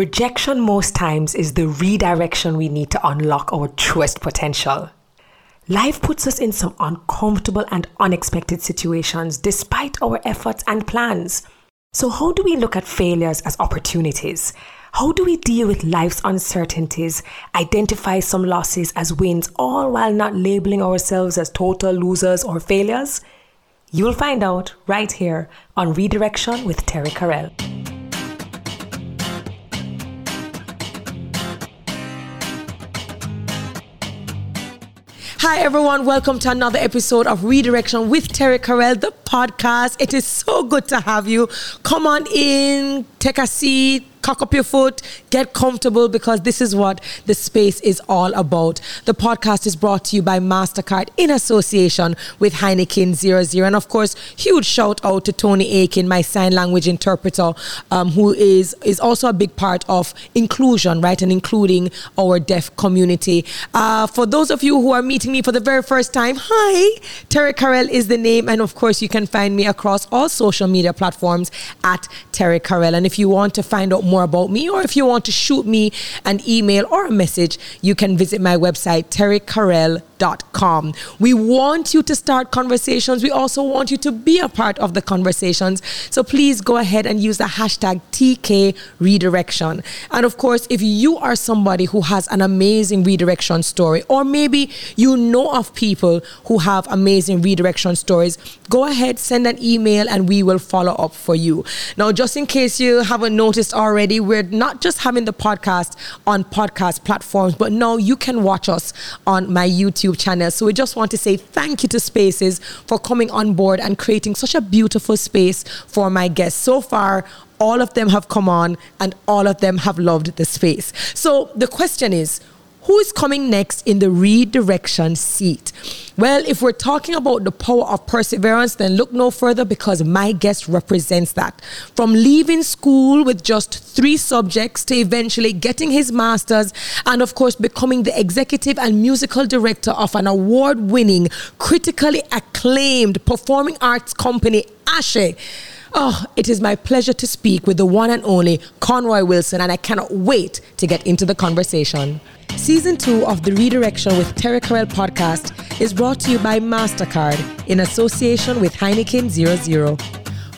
Rejection most times is the redirection we need to unlock our truest potential. Life puts us in some uncomfortable and unexpected situations despite our efforts and plans. So, how do we look at failures as opportunities? How do we deal with life's uncertainties, identify some losses as wins, all while not labeling ourselves as total losers or failures? You'll find out right here on Redirection with Terri Karelle. Hi, everyone. Welcome to another episode of Redirection with Terri Karelle, the podcast. It is so good to have you. Come on in, take a seat, cock up your foot, get comfortable because this is what the space is all about. The podcast is brought to you by MasterCard in association with Heineken 00. And of course, huge shout out to Tony Aiken, my sign language interpreter, um, who is, is also a big part of inclusion, right? And including our deaf community. Uh, for those of you who are meeting me for the very first time, hi, Terri Karelle is the name. And of course, you can find me across all social media platforms at Terri Karelle. And if you want to find out more about me, or if you want to shoot me an email or a message, you can visit my website, terrikarelle.com com. We want you to start conversations. We also want you to be a part of the conversations. So please go ahead and use the hashtag TK redirection. And of course, if you are somebody who has an amazing redirection story, or maybe you know of people who have amazing redirection stories, go ahead, send an email, and we will follow up for you. Now, just in case you haven't noticed already, we're not just having the podcast on podcast platforms, but now you can watch us on my YouTube YouTube channel. So we just want to say thank you to Spaces for coming on board and creating such a beautiful space for my guests. So far, all of them have come on and all of them have loved the space. So the question is, who is coming next in the redirection seat? Well, if we're talking about the power of perseverance, then look no further because my guest represents that. From leaving school with just three subjects to eventually getting his master's and, of course, becoming the executive and musical director of an award winning, critically acclaimed performing arts company, Ashe. Oh, it is my pleasure to speak with the one and only Conroy Wilson, and I cannot wait to get into the conversation. Season 2 of the Redirection with Terri Karelle podcast is brought to you by MasterCard in association with Heineken 00.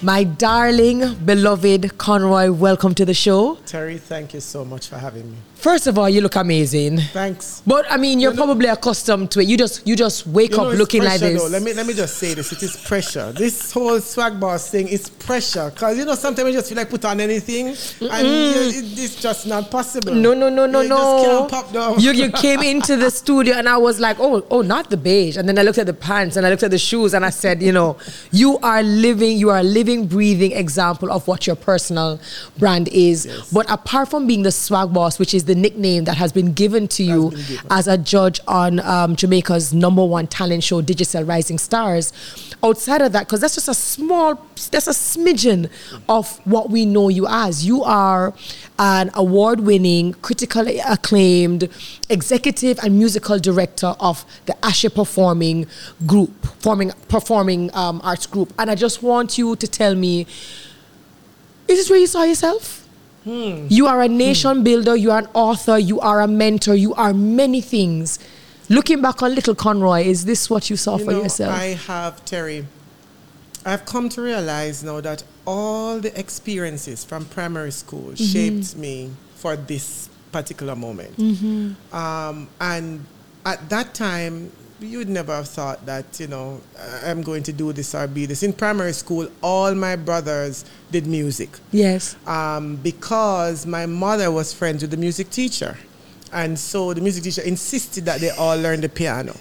My darling, beloved Conroy, welcome to the show. Terri, thank you so much for having me. First of all, you look amazing. Thanks. But I mean, you're you know, probably accustomed to it. You just you just wake you know, up looking pressure, like this. Though. Let me let me just say this. It is pressure. This whole swag boss thing is pressure. Cause you know sometimes you just feel like put on anything, Mm-mm. and it, it's just not possible. No, no, no, no, you no. Can't You you came into the studio and I was like, oh oh, not the beige. And then I looked at the pants and I looked at the shoes and I said, you know, you are living, you are a living, breathing example of what your personal brand is. Yes. But apart from being the swag boss, which is the nickname that has been given to you as a judge on um, Jamaica's number one talent show, Digicel Rising Stars. Outside of that, because that's just a small, that's a smidgen of what we know you as. You are an award winning, critically acclaimed executive and musical director of the Ashe Performing Group, performing, performing um, arts group. And I just want you to tell me is this where you saw yourself? Hmm. You are a nation hmm. builder, you are an author, you are a mentor, you are many things. Looking back on Little Conroy, is this what you saw you for know, yourself? I have, Terri. I've come to realize now that all the experiences from primary school mm-hmm. shaped me for this particular moment. Mm-hmm. Um, and at that time, you would never have thought that, you know, I'm going to do this or be this. In primary school, all my brothers did music. Yes. Um, because my mother was friends with the music teacher. And so the music teacher insisted that they all learn the piano.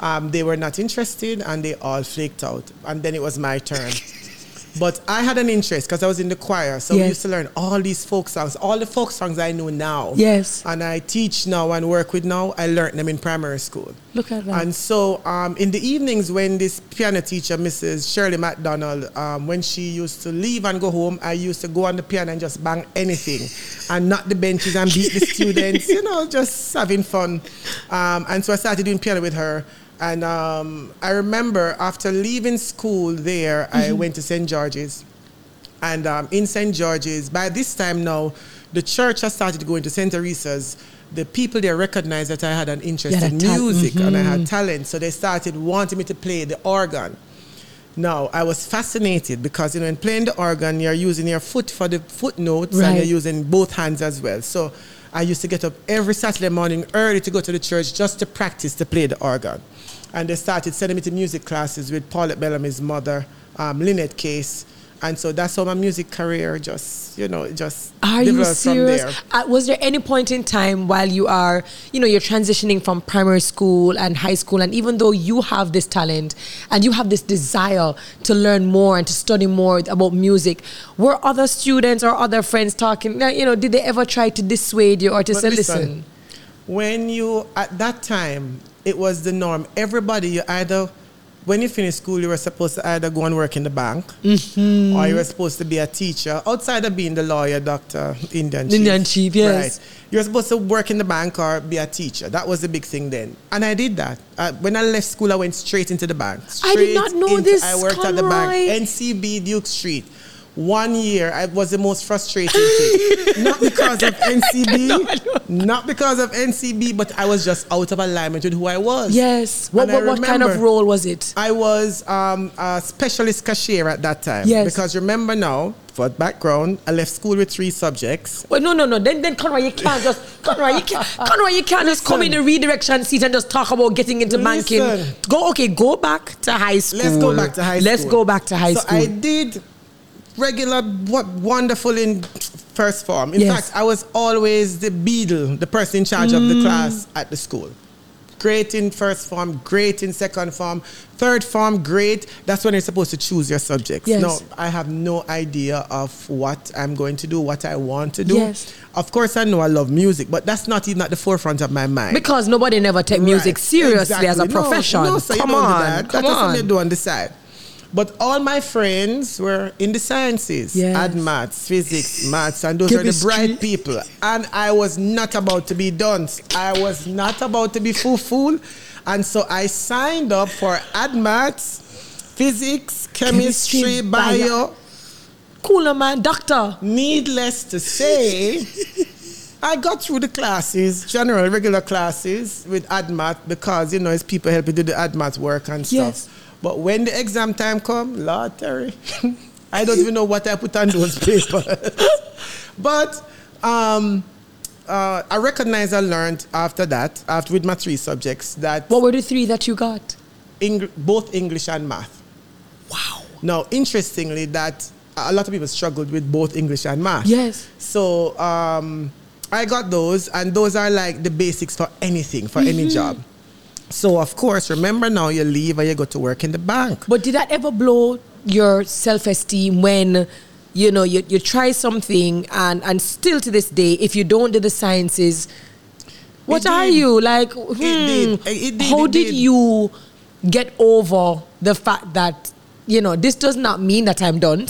Um, they were not interested and they all flaked out. And then it was my turn. But I had an interest because I was in the choir. So yes. we used to learn all these folk songs, all the folk songs I know now. Yes. And I teach now and work with now. I learned them in primary school. Look at that. And so um, in the evenings when this piano teacher, Mrs. Shirley McDonald, um, when she used to leave and go home, I used to go on the piano and just bang anything and knock the benches and beat the students, you know, just having fun. Um, and so I started doing piano with her. And um, I remember after leaving school there, mm-hmm. I went to St. George's. And um, in St. George's, by this time now, the church I started going to St. Teresa's, the people there recognized that I had an interest had in a tal- music and I had talent. So they started wanting me to play the organ. Now, I was fascinated because, you know, in playing the organ, you're using your foot for the footnotes and you're using both hands as well. So I used to get up every Saturday morning early to go to the church just to practice to play the organ. And they started sending me to music classes with Paulette Bellamy's mother, um, Lynette Case. And so that's how my music career just, you know, just Are you serious? there. Uh, was there any point in time while you are, you know, you're transitioning from primary school and high school, and even though you have this talent and you have this desire to learn more and to study more about music, were other students or other friends talking? You know, did they ever try to dissuade you or to But say, listen, listen? when you at that time it was the norm. Everybody you either when you finish school you were supposed to either go and work in the bank Mm-hmm. or you were supposed to be a teacher outside of being the lawyer doctor indian chief. Indian chief, yes. right. You're supposed to work in the bank or be a teacher. That was the big thing then. And i did that. Uh, when i left school i went straight into the bank. I did not know into- this, i worked at the bank. Ncb duke street one year I was the most frustrating thing. Not because of NCB, not because of NCB, but I was just out of alignment with who I was. Yes. What, what, what kind of role was it? I was um, a specialist cashier at that time. Yes. Because remember now, for background, I left school with three subjects. Well, no, no, no. Then, then Conroy, you can't just Conroy, you can't, Conroy, you can't just come in the redirection seat and just talk about getting into banking. Go, okay, go back to high school. Let's go back to high school. Let's go back to high so school. I did regular, what wonderful in first form. In Yes. fact, I was always the beadle, the person in charge of Mm. the class at the school. Great in first form, great in second form, third form, great. That's when you're supposed to choose your subjects. Yes. No, I have no idea of what I'm going to do, what I want to do. Yes. Of course, I know I love music, but that's not even at the forefront of my mind. because nobody never take music Right, seriously as a exactly. No, profession. No, so you come do on, that. come on. you do on the side. But all my friends were in the sciences, Yes. had maths, physics, maths, and those are the bright people. And I was not about to be dunce. I was not about to be fool fool. And so I signed up for ad maths, physics, chemistry, Chemistry, bio. bio. Cooler man, doctor. Needless to say, I got through the classes, general regular classes with ADMAT because you know it's people helping do the ADMAT work and stuff. But when the exam time come, Lord Terri, I don't even know what I put on those papers. but um, uh, I recognize I learned after that, after with my three subjects, that What were the three that you got? Eng- both English and math. Wow. Now, interestingly, that a lot of people struggled with both English and math. Yes. So um, I got those, and those are like the basics for anything, for Mm-hmm. any job. So of course, remember now you leave and you go to work in the bank. But did that ever blow your self esteem when you know you, you try something and and still to this day, if you don't do the sciences, what It are did. you like? hmm, did. It did, How it did did. you get over the fact that you know this does not mean that I'm done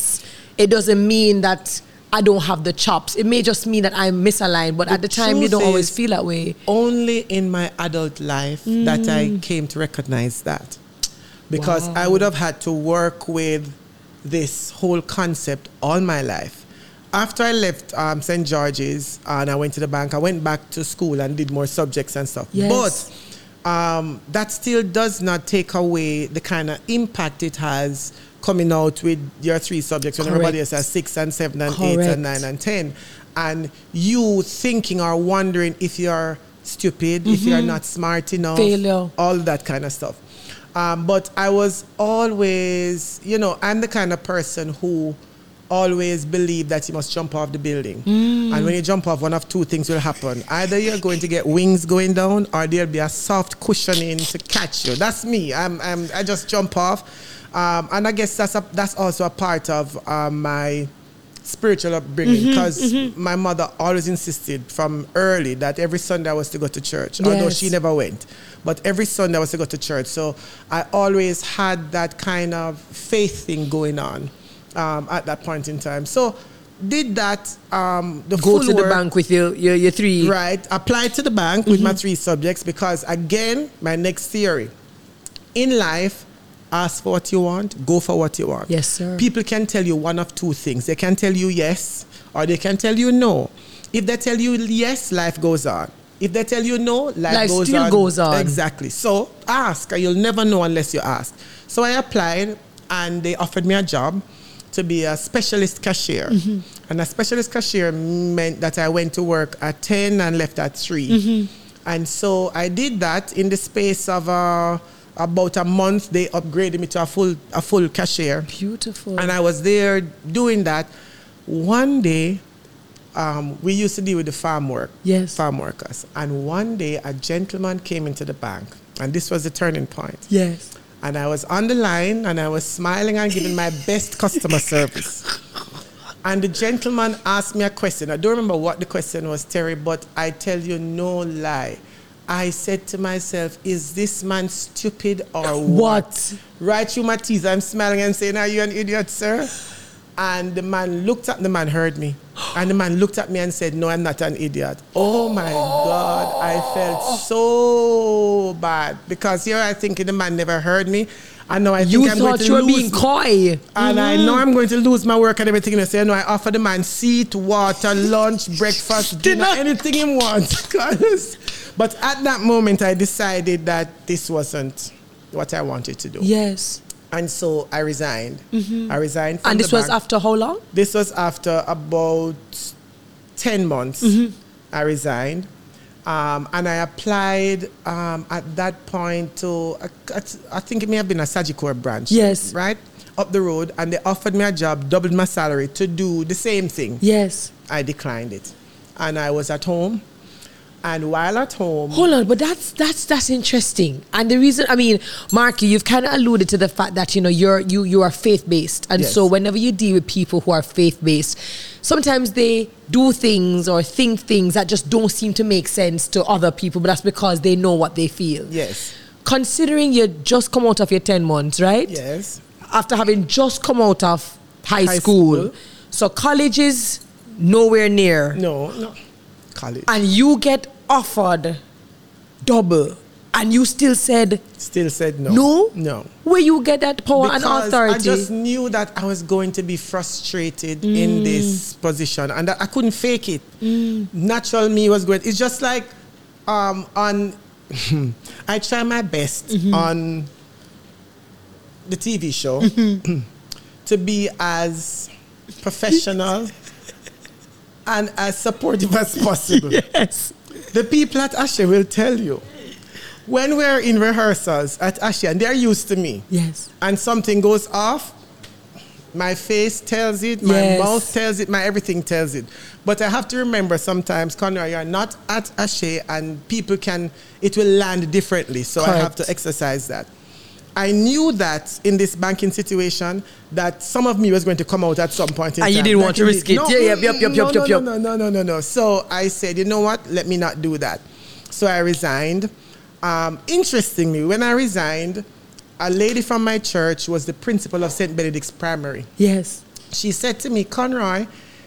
It doesn't mean that I don't have the chops. It may just mean that I'm misaligned. But The at the time, you don't always feel that way. Only in my adult life that I came to recognize that. Because I would have had to work with this whole concept all my life. After I left um, St. George's and I went to the bank, I went back to school and did more subjects and stuff. Yes. But um, that still does not take away the kind of impact it has coming out with your three subjects when everybody else Correct. has six and seven and eight and nine and 10 and you thinking or wondering if you're stupid if you're not smart enough Failure. all that kind of stuff. Um, but i was always you know i'm the kind of person who always believe that you must jump off the building. And when you jump off one of two things will happen. Either you're going to get wings going down or there'll be a soft cushioning to catch you. That's me. I'm, I'm i just jump off um, and i guess that's a, that's also a part of um, my spiritual upbringing because my mother always insisted from early that every Sunday I was to go to church, although she never went. But every Sunday I was to go to church. So I always had that kind of faith thing going on um, at that point in time. So did that. Um, the Go to the work- bank with your your, your three. Right. Applied to the bank with Mm-hmm. my three subjects because, again, my next theory in life, ask for what you want, go for what you want. Yes, sir. People can tell you one of two things. They can tell you yes or they can tell you no. If they tell you yes, life goes on. If they tell you no, life, Life goes, still on. goes on. Exactly. So ask, and you'll never know unless you ask. So I applied, and they offered me a job to be a specialist cashier. Mm-hmm. And a specialist cashier meant that I went to work at 10 and left at 3. Mm-hmm. And so I did that in the space of uh, about a month. They upgraded me to a full, a full cashier. Beautiful. And I was there doing that. One day, um, we used to deal with the farm work, Yes. farm workers. And one day, a gentleman came into the bank, and this was the turning point. yes. And I was on the line, and I was smiling and giving my best customer service. And the gentleman asked me a question. I don't remember what the question was, Terri, but I tell you no lie. I said to myself, is this man stupid or what? What? Right through my teeth, I'm smiling and saying, Are you an idiot, sir? And the man looked at the man, heard me. And the man looked at me and said, No, I'm not an idiot. Oh my God, I felt so bad. Because here I think the man never heard me. I know I think You I'm going thought to you were being coy. and I know I'm going to lose my work and everything. And I say, no, I offer the man seat, water, lunch, breakfast, dinner, anything he wants. but at that moment, I decided that this wasn't what I wanted to do. Yes. And so I resigned. I resigned And this was bank. after how long? This was after about 10 months. Mm-hmm. I resigned. Um, and I applied um, at that point to, I, I think it may have been a Sagicor branch. Yes. Right? Up the road. And they offered me a job, doubled my salary to do the same thing. Yes. I declined it. And I was at home. And while at home, Hold on, but that's that's that's interesting. And the reason, I mean, Marky, you've kind of alluded to the fact that you know you're you you are faith based, and Yes. so whenever you deal with people who are faith based, sometimes they do things or think things that just don't seem to make sense to other people, but that's because they know what they feel. yes, Considering you just come out of your ten months, right? yes, After having just come out of high, High school. school. so college is nowhere near no, no, college. and you get offered double and you still said Still said no. no No. where you get that power and Because authority I just knew that I was going to be frustrated in mm. this position and that I couldn't fake it. Mm. Natural me was going. It's just like um, on. I try my best mm-hmm. on the TV show mm-hmm. to be as professional and as supportive as possible. yes The people at Ashe will tell you when we're in rehearsals at Ashe and they're used to me yes and something goes off, my face tells it, my Yes. mouth tells it, my everything tells it. But I have to remember sometimes, Conroy, you're not at Ashe and people can, it will land differently. So I have to exercise that. I knew that in this banking situation that some of me was going to come out at some point in And you didn't Like want to risk it. No, Yeah, yep, yep, yep, no, yep, no, yep, yep. No, no, no, no, no. So I said, you know what? Let me not do that. So I resigned. Um, interestingly, when I resigned, a lady from my church was the principal of St. Benedict's Primary. yes She said to me, Conroy,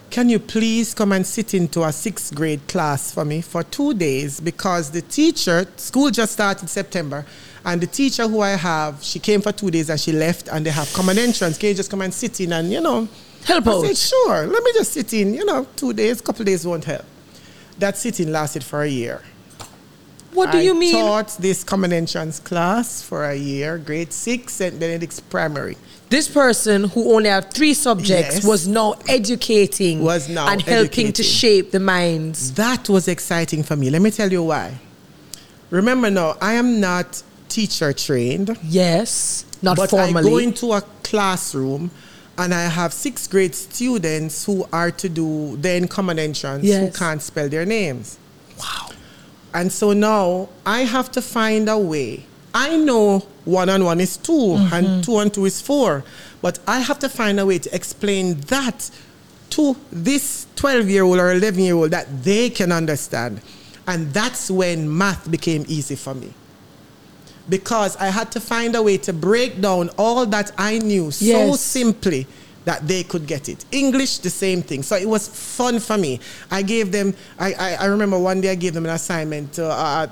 can you please come and sit into a sixth grade class for me for two days? Because the teacher, school just started in September, and the teacher who I have, she came for two days and she left, and they have common entrance. Can you just come and sit in and, you know? Help I out. said, sure, let me just sit in, you know, two days, couple days won't help. That sitting lasted for a year. what do I you mean taught this common entrance class for a year, grade six, St. Benedict's Primary. this person who only had three subjects Yes. was now educating Was now and helping to shape the minds That was exciting for me. Let me tell you why. Remember now, I am not teacher trained, yes not but I go into a classroom and I have sixth grade students who are to do then common entrance who can't spell their names. wow And so now I have to find a way. I know one and one is 2 Mm-hmm. and two and two is four, but I have to find a way to explain that to this 12 year old or 11 year old that they can understand. And that's when math became easy for me. Because I had to find a way to break down all that I knew so Yes. simply that they could get it. English, the same thing. So it was fun for me. I gave them, I, I, I remember one day I gave them an assignment, uh,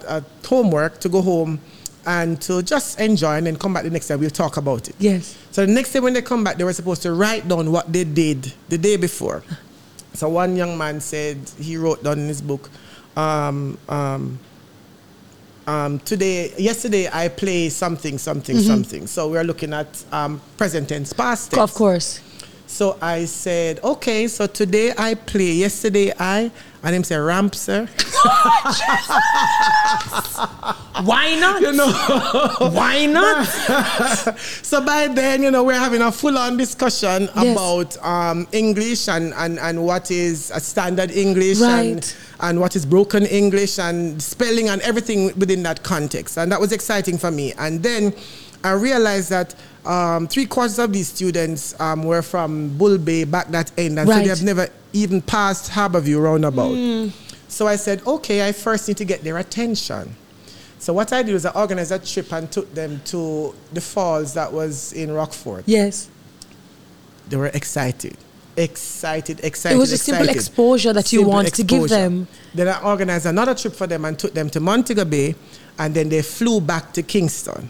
a, a homework to go home and to just enjoy and then come back the next day. We'll talk about it. yes So the next day when they come back, they were supposed to write down what they did the day before. So one young man said he wrote down in his book, um, um, um, today, yesterday I play something, something, Mm-hmm. something. So we're looking at um, present tense, past tense. Of course. So I said, okay, so today I play. Yesterday I, and him say, ramp, sir. Why not? You know. Why not? so by then, you know, we're having a full-on discussion Yes. about um, English and, and, and what is a standard English Right. and, and what is broken English and spelling and everything within that context. And that was exciting for me. And then I realized that um, three quarters of these students um, were from Bull Bay back that end. And so they have never even passed Harborview roundabout. So I said, okay, I first need to get their attention. So what I did was I organized a trip and took them to the falls that was in Rockford. Yes. They were excited. Excited, excited. It was a simple exposure that you Simple wanted to give them. Then I organized another trip for them and took them to Montego Bay and then they flew back to Kingston.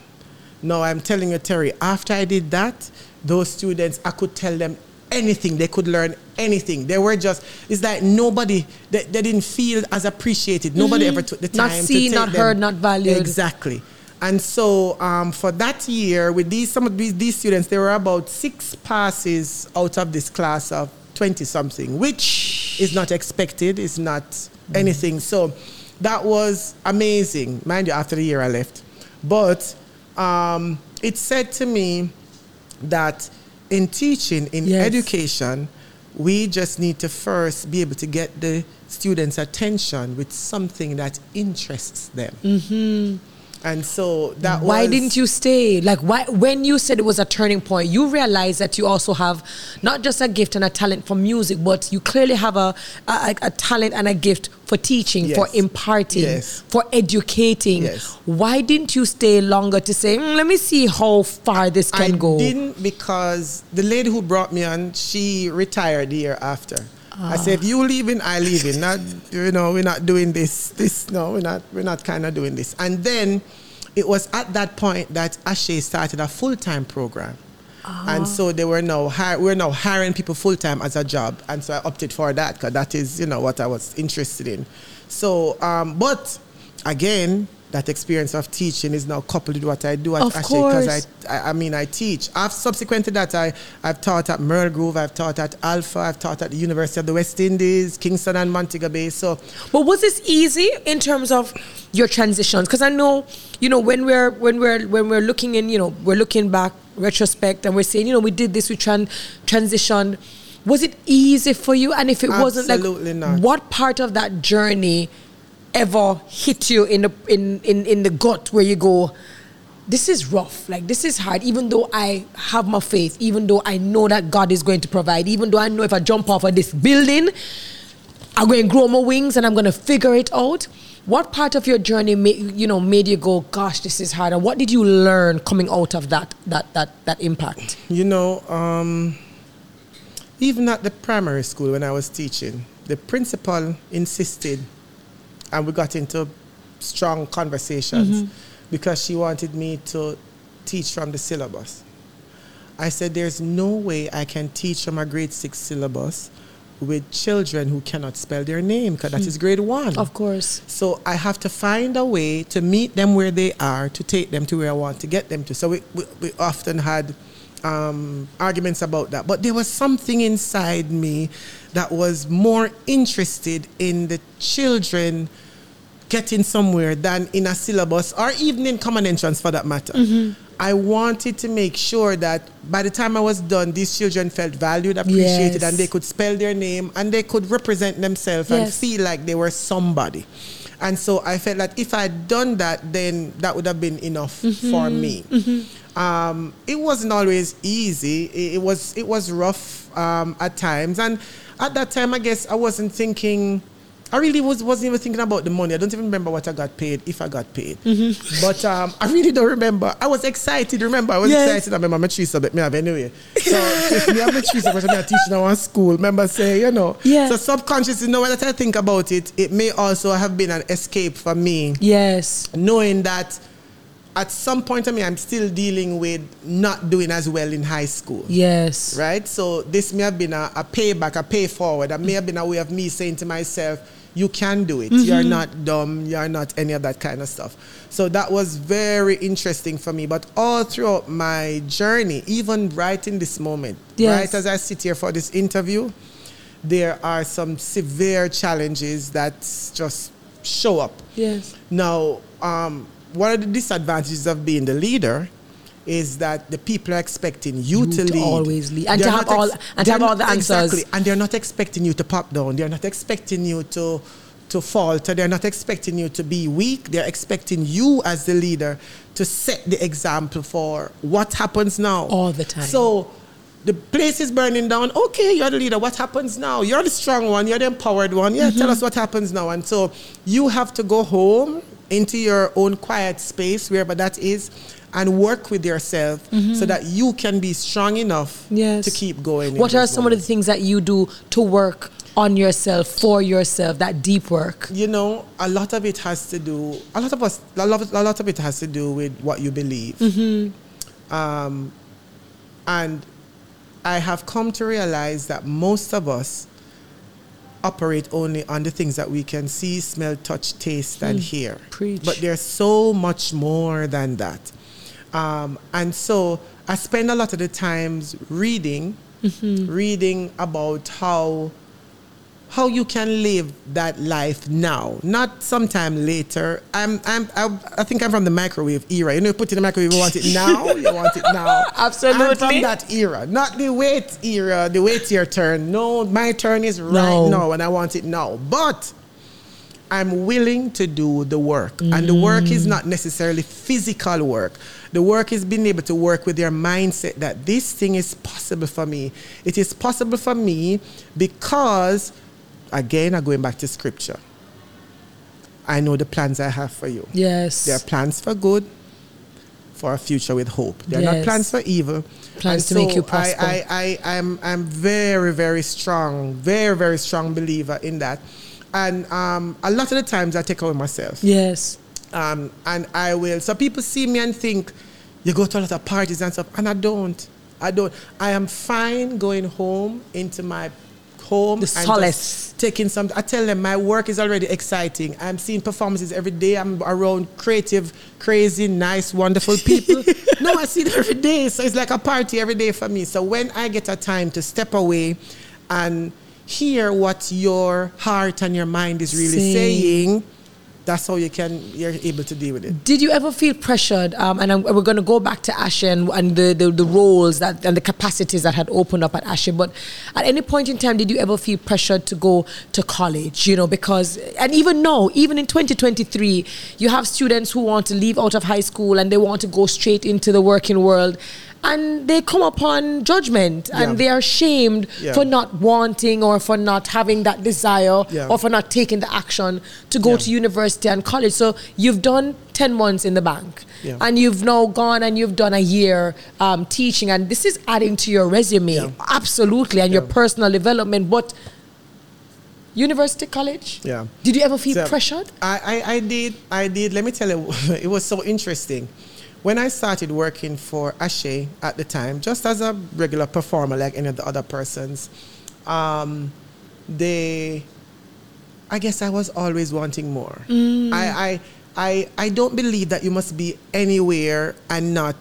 Now I'm telling you, Terri, after I did that, those students, I could tell them anything. They could learn anything. They were just, it's like nobody, they, they didn't feel as appreciated. Nobody ever took the Mm-hmm. Not time seen, to take not them- heard, not valued. Exactly. And so um, for that year, with these some of these, these students, there were about six passes out of this class of 20 something, which is not expected, is not anything. So that was amazing. Mind you, after the year I left. But um, it said to me that in teaching, in Yes. education, we just need to first be able to get the students' attention with something that interests them. And so that Why didn't you stay? Like, why? When you said it was a turning point, you realized that you also have not just a gift and a talent for music, but you clearly have a a, a talent and a gift for teaching, for imparting, Yes. for educating. Yes. Why didn't you stay longer to say, "Mm, let me see how far this can I go? didn't because the lady who brought me on, she retired the year after. I said, if you leaving, I leaving. Not, you know, we're not doing this. This, no, we're not. We're not kind of doing this. And then, it was at that point that Ashe started a full time program. And so they were now we're now hiring people full time as a job, and so I opted for that because that is you know what I was interested in. So, um, but again, that experience of teaching is now coupled with what I do at Of Ashe because. I I, I mean, I teach. I've subsequent to that, I, I've taught at Merle Grove, I've taught at Alpha, I've taught at the University of the West Indies, Kingston and Montego Bay. So, But was this easy in terms of your transitions? Because I know, you know, when we're when we're when we're looking in, you know, we're looking back retrospect and we're saying, you know, we did this, we tran- transitioned. Was it easy for you? And if it wasn't, Absolutely like, not. what part of that journey ever hit you in the in, in in the gut where you go? This is rough. Like this is hard. Even though I have my faith, even though I know that God is going to provide, even though I know if I jump off of this building, I'm going to grow my wings and I'm going to figure it out. What part of your journey, made, you know, made you go, "Gosh, this is hard"? And what did you learn coming out of that that that that impact? you know, um, even at the primary school when I was teaching, the principal insisted, and we got into strong conversations mm-hmm. because she wanted me to teach from the syllabus. I said, There's no way I can teach from a grade six syllabus with children who cannot spell their name because that hmm. is grade one. Of course. So I have to find a way to meet them where they are, to take them to where I want to get them to. So we, we, we often had um, arguments about that. But there was something inside me that was more interested in the children getting somewhere than in a syllabus or even in common entrance for that matter. Mm-hmm. I wanted to make sure that by the time I was done, these children felt valued, appreciated, Yes. and they could spell their name and they could represent themselves and feel like they were somebody. And so I felt that if I'd done that, then that would have been enough mm-hmm. for me. Mm-hmm. Um, it wasn't always easy. It, it was it was rough um, at times, and at that time, I guess I wasn't thinking. I really was wasn't even thinking about the money. I don't even remember what I got paid, if I got paid. But um, I really don't remember. I was excited. Remember, I was Yes. excited. I remember my Teresa, but me have anyway. So if me have my because I'm teaching our school. Remember, say you know. Yeah. So subconsciously, now that I think about it, it may also have been an escape for me Yes. knowing that at some point I mean I'm still dealing with not doing as well in high school. Yes. Right? So this may have been a, a payback, a pay forward. That may have been a way of me saying to myself, you can do it. You're not dumb. You're not any of that kind of stuff. So that was very interesting for me. But all throughout my journey, even right in this moment, Yes. right as I sit here for this interview, there are some severe challenges that just show up. Yes. Now, um, one of the disadvantages of being the leader is that the people are expecting you, You to to lead, always lead. And to They're have not all- and to have all the answers. Exactly, and they're not expecting you to pop down. They're not expecting you to to falter. They're not expecting you to be weak. They're expecting you as the leader to set the example for what happens now All the time. So the place is burning down. Okay, you're the leader. What happens now? You're the strong one. You're the empowered one. Yeah, Mm-hmm. tell us what happens now. And so you have to go home into your own quiet space, wherever that is, and work with yourself so that you can be strong enough Mm-hmm. Yes. to keep going. What are some of the things that you do to work on yourself, for yourself, that deep work? You know, a lot of it has to do. A lot of us. A lot, a lot of it has to do with what you believe. Mm-hmm. Um, and I have come to realize that most of us operate only on the things that we can see, smell, touch, taste, and hear. Hmm. Preach. But there's so much more than that. Um, and so I spend a lot of the times reading, Mm-hmm. reading about how how you can live that life now, not sometime later. I'm, I'm, I, I think I'm from the microwave era. You know, you put it in the microwave, you want it now, you want it now. Absolutely. I'm from that era, not the wait era, the wait your turn. No, my turn is right No. now, and I want it now. But I'm willing to do the work. And the work is mm. not necessarily physical work. The work is being able to work with your mindset that this thing is possible for me. It is possible for me because, again, I'm going back to scripture. I know the plans I have for you. Yes. There are plans for good, for a future with hope. They're Yes. not plans for evil. Plans And to make you I, prosper. I, I, I'm, I'm very, very strong, very, very strong believer in that. And um, a lot of the times I take away myself. yes. Um, and I will. So people see me and think, you go to a lot of parties and stuff, and I don't. I don't. I am fine going home into my home The solace. taking some. I tell them my work is already exciting. I'm seeing performances every day. I'm around creative, crazy, nice, wonderful people. no, I see it every day. So it's like a party every day for me. So when I get a time to step away and hear what your heart and your mind is really saying that's how you can you're able to deal with it. Did you ever feel pressured? Um, and I'm, we're going to go back to Ashe and, the, the, the roles that and the capacities that had opened up at Ashe. But at any point in time, did you ever feel pressured to go to college? You know, because and even now, even in 2023, you have students who want to leave out of high school and they want to go straight into the working world. And they come upon judgment Yeah. and they are shamed Yeah. for not wanting or for not having that desire Yeah. or for not taking the action to go Yeah. to university and college. So you've done 10 months in the bank Yeah. and you've now gone and you've done a year um, teaching and this is adding to your resume Yeah. absolutely and your personal development but university college Yeah. did you ever feel So, pressured I, I, I did I did let me tell you it was so interesting. When I started working for Ashe at the time, just as a regular performer like any of the other persons, um, they I guess I was always wanting more. Mm. I, I I I don't believe that you must be anywhere and not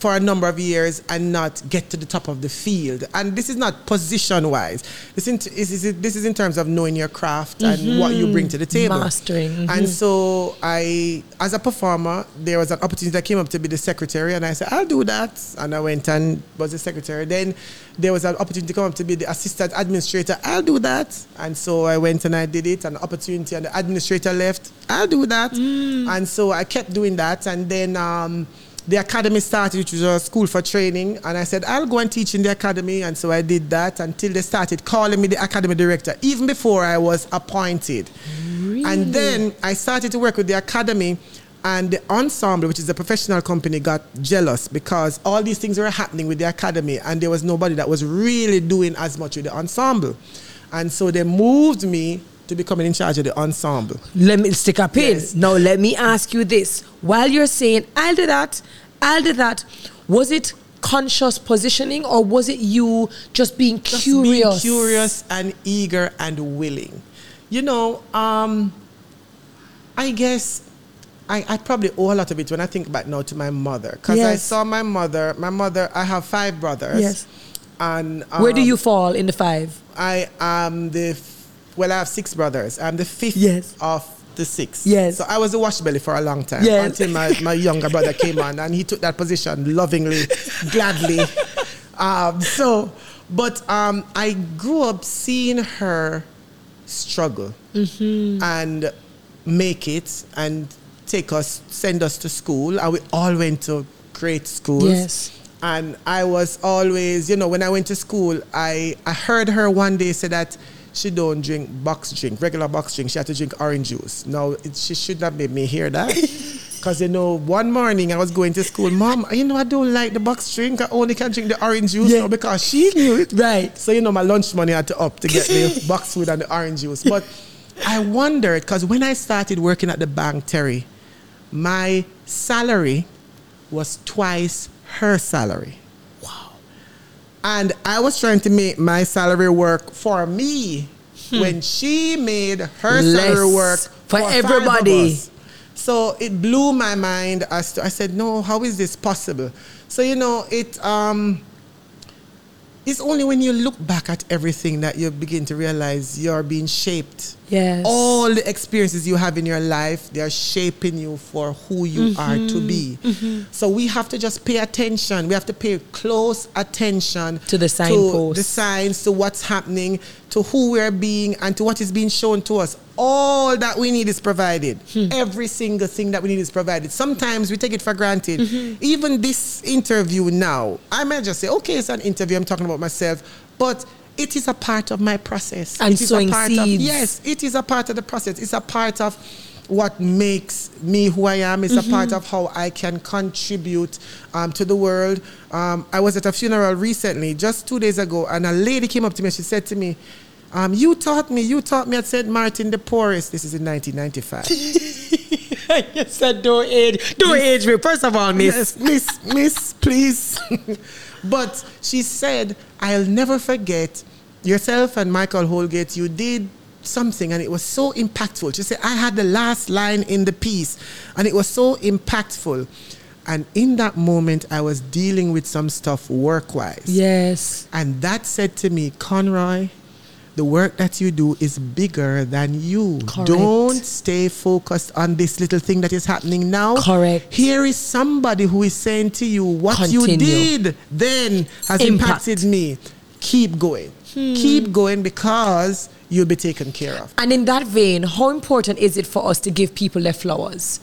for a number of years and not get to the top of the field. And this is not position wise. This, in, is, is, this is in terms of knowing your craft and what you bring to the table. Mm-hmm. Mastering, mhm. And so I, as a performer, there was an opportunity that came up to be the secretary, and I said, I'll do that. And I went and was the secretary. Then there was an opportunity to come up to be the assistant administrator. I'll do that. And so I went and I did it. An opportunity, and the administrator left. I'll do that. And so I kept doing that. And then um, the academy started, which was a school for training. And I said, I'll go and teach in the academy. And so I did that until they started calling me the academy director, even before I was appointed. Really? And then I started to work with the academy. And the ensemble, which is a professional company, got jealous because all these things were happening with the academy, and there was nobody that was really doing as much with the ensemble. And so they moved me to becoming in charge of the ensemble. Let me stick a pin. Yes. Now let me ask you this. While you're saying I'll do that, I'll do that, was it conscious positioning or was it you just being Just curious? being curious and eager and willing. You know, um, I guess I, I probably owe a lot of it when I think back now to my mother. Because I saw my mother, my mother, I have five brothers. Yes. And Where do um, you fall in the five? I am the, well, I have six brothers. I'm the fifth Yes. of the six. Yes. So I was a wash belly for a long time Yes. until my, my younger brother came on and he took that position lovingly, gladly. Um, so, but um, I grew up seeing her struggle Mm-hmm. and make it and take us, send us to school. And we all went to great schools. Yes. And I was always, you know, when I went to school, I, I heard her one day say that she don't drink box drink, regular box drink. She had to drink orange juice. Now, it, she should have made me hear that. Because, you know, one morning I was going to school, Mom, you know, I don't like the box drink. I only can drink the orange juice Yeah. because she knew it. Right. So, you know, my lunch money had to up to get the box food and the orange juice. But I wondered, because when I started working at the bank, Terri, my salary was twice her salary. And I was trying to make my salary work for me when she made her salary work for of everybody. So it blew my mind as to I said, no, how is this possible? So you know, it um it's only when you look back at everything that you begin to realize you're being shaped. Yes. All the experiences you have in your life, they're shaping you for who you Mm-hmm. are to be. So we have to just pay attention. We have to pay close attention To the signposts. the signs, to what's happening, to who we're being, and to what is being shown to us. All that we need is provided. Hmm. Every single thing that we need is provided. Sometimes we take it for granted. Mm-hmm. Even this interview now, I might just say, okay, it's an interview, I'm talking about myself, but it is a part of my process. And it is a part seeds. Of, yes, it is a part of the process. It's a part of what makes me who I am. It's a Mm-hmm. part of how I can contribute um, to the world. Um, I was at a funeral recently, just two days ago, and a lady came up to me and she said to me, um, you taught me, you taught me at St. Martin de Porres. This is in 1995. you said don't age. Don't age me. First of all, miss. Yes, miss, miss, please. but she said, I'll never forget yourself and Michael Holgate. You did something and it was so impactful. She said, I had the last line in the piece and it was so impactful. And in that moment, I was dealing with some stuff work wise. Yes. And that said to me, Conroy, the work that you do is bigger than you. Correct. Don't stay focused on this little thing that is happening now. Correct. Here is somebody who is saying to you, what you did then has Impact. impacted me. Keep going. Hmm. Keep going because you'll be taken care of. And in that vein, how important is it for us to give people their flowers?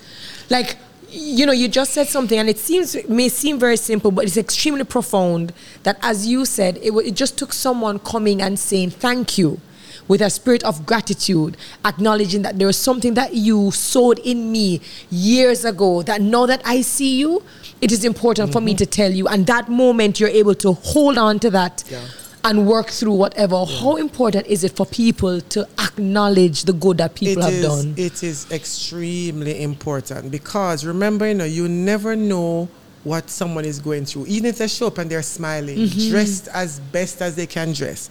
Like, you know, you just said something, and it seems it may seem very simple, but it's extremely profound. That, as you said, it, it just took someone coming and saying thank you, with a spirit of gratitude, acknowledging that there was something that you sowed in me years ago. That now that I see you, it is important for me mm-hmm. to tell you. And that moment, you're able to hold on to that Yeah. And work through whatever. How important is it for people to acknowledge the good that people It have is- done? It is extremely important because remember, you know, you never know what someone is going through. Even if they show up and they're smiling, Mm-hmm. dressed as best as they can dress,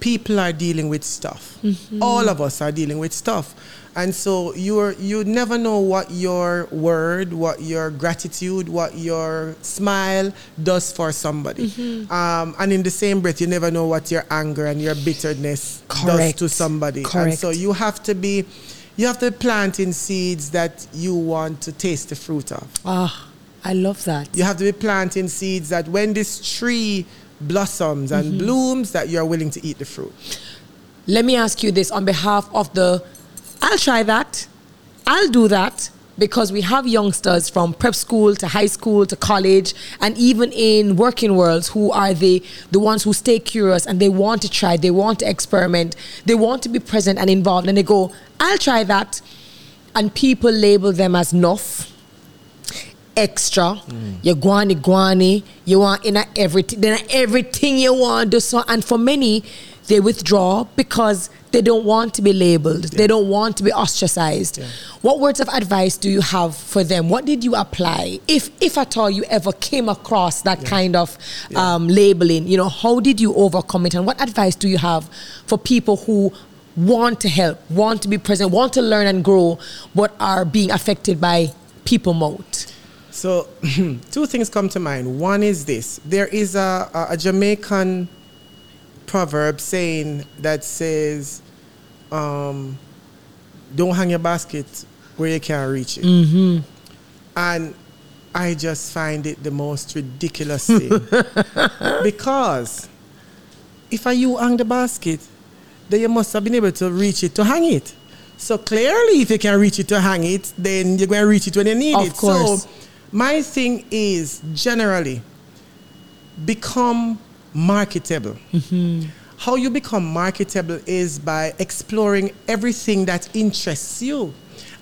people are dealing with stuff. Mm-hmm. All of us are dealing with stuff. And so you're you never know what your word, what your gratitude, what your smile does for somebody. Mm-hmm. Um, and in the same breath, you never know what your anger and your bitterness Correct. does to somebody. And Correct. so you have to be, you have to plant in seeds that you want to taste the fruit of. Ah, I love that. You have to be planting seeds that when this tree blossoms and Mm-hmm. blooms, that you are willing to eat the fruit. Let me ask you this on behalf of the I'll try that. I'll do that because we have youngsters from prep school to high school to college and even in working worlds who are the the ones who stay curious and they want to try, they want to experiment, they want to be present and involved and they go, I'll try that and people label them as nuff extra. Mm. You guani guani. You want in everything. Then everything you want to do so. And for many, they withdraw because they don't want to be labeled. They don't want to be ostracized. Yeah. What words of advice do you have for them? What did you apply, if if at all you ever came across that kind of Yeah. um, labeling? You know, how did you overcome it, and what advice do you have for people who want to help, want to be present, want to learn and grow, but are being affected by people mouth? So, two things come to mind. One is this: there is a, a Jamaican proverb saying that says, um, "Don't hang your basket where you can't reach it." And I just find it the most ridiculous thing because if I you hang the basket, then you must have been able to reach it to hang it. So clearly, if you can reach it to hang it, then you're going to reach it when you need Of it. course. So my thing is generally become marketable. Mm-hmm. How you become marketable is by exploring everything that interests you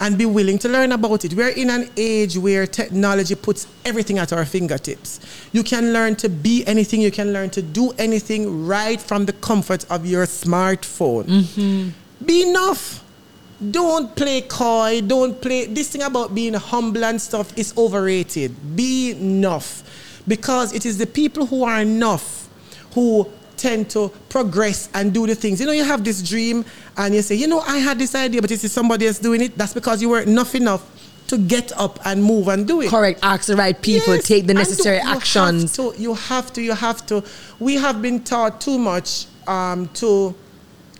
and be willing to learn about it. We're in an age where technology puts everything at our fingertips. You can learn to be anything, you can learn to do anything right from the comfort of your smartphone. Mm-hmm. Be enough. Don't play coy. Don't play. This thing about being humble and stuff is overrated. Be enough. Because it is the people who are enough who tend to progress and do the things. You know, you have this dream and you say, you know, I had this idea, but you see somebody else doing it. That's because you were enough enough to get up and move and do it. Correct. Ask the right people. Yes, Take the necessary do- you have to- You have to, you have to. We have been taught too much um, to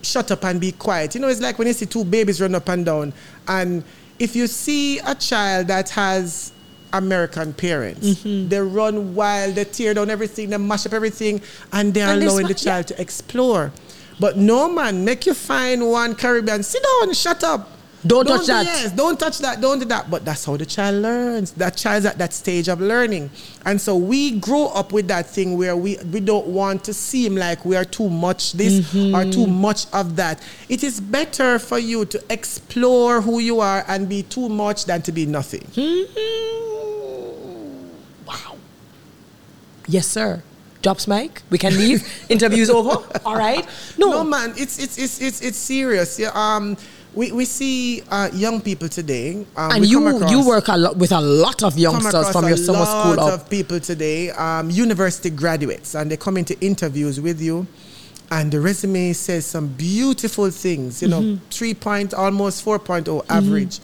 shut up and be quiet. You know, it's like when you see two babies run up and down. And if you see a child that has American parents, Mm-hmm. they run wild, they tear down everything, they mash up everything, and they're And allowing the child to explore. But no man, make you find one Caribbean, sit down, shut up. Don't touch do- that. Yes, don't touch that, don't do that. But that's how the child learns. That child's at that stage of learning. And so we grow up with that thing where we, we don't want to seem like we are too much this or too much of that. It is better for you to explore who you are and be too much than to be nothing. Wow. Yes, sir. Jobs, Mike. We can leave. Interview's over. All right. No. No, man, it's it's it's it's, it's serious. Yeah, um, we, we see uh, young people today, um, and you across- you work a lot with a lot of youngsters from your summer school A lot of people today, um, university graduates, and they come into interviews with you, and the resume says some beautiful things. You know, Mm-hmm. three point, almost four point oh average,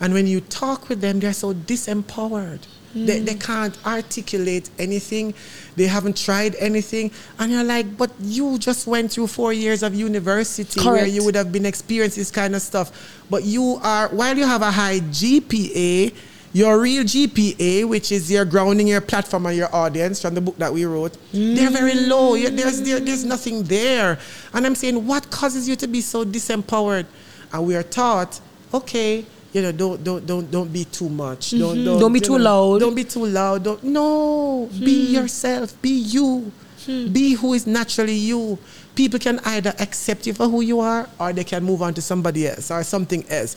and when you talk with them, they're so disempowered. They, Mm. they can't articulate anything. They haven't tried anything. And you're like, but you just went through four years of university where you would have been experiencing this kind of stuff. But you are, while you have a high GPA, your real GPA, which is your grounding your platform and your audience from the book that we wrote, they're very low. There's, there, there's nothing there. And I'm saying, what causes you to be so disempowered? And we are taught, okay, you know, don't don't don't don't be too much. Don't mm-hmm. don't, Don't be too know, loud. Don't be too loud. Don't no. Be hmm. yourself. Be you. Hmm. Be who is naturally you. People can either accept you for who you are, or they can move on to somebody else or something else.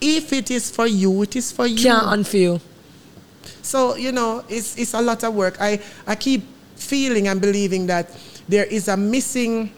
If it is for you, it is for you. Can't unfeel. So, you know, it's, it's a lot of work. I, I keep feeling and believing that there is a missing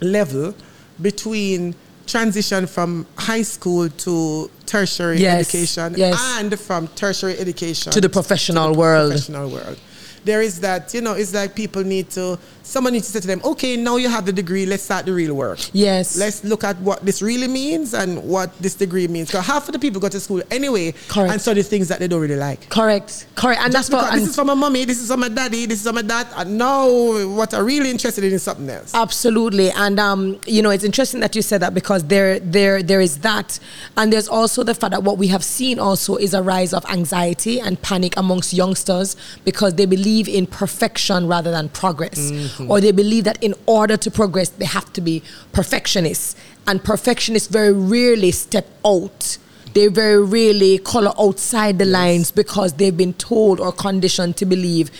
level between transition from high school to tertiary Yes, education yes. and from tertiary education To the professional world. professional world. There is that, you know, it's like people need to, someone needs to say to them, okay, now you have the degree, let's start the real work. Yes. Let's look at what this really means and what this degree means. Because half of the people go to school anyway Correct. and study things that they don't really like. Correct. Correct. And that's Just what because this is for my mommy, this is for my daddy, this is for my dad. And now what I'm really interested in is something else. Absolutely, and um, you know it's interesting that you said that because there, there, there is that, and there's also the fact that what we have seen also is a rise of anxiety and panic amongst youngsters because they believe in perfection rather than progress, or they believe that in order to progress they have to be perfectionists, and perfectionists very rarely step out. They very rarely color outside the lines because they've been told or conditioned to believe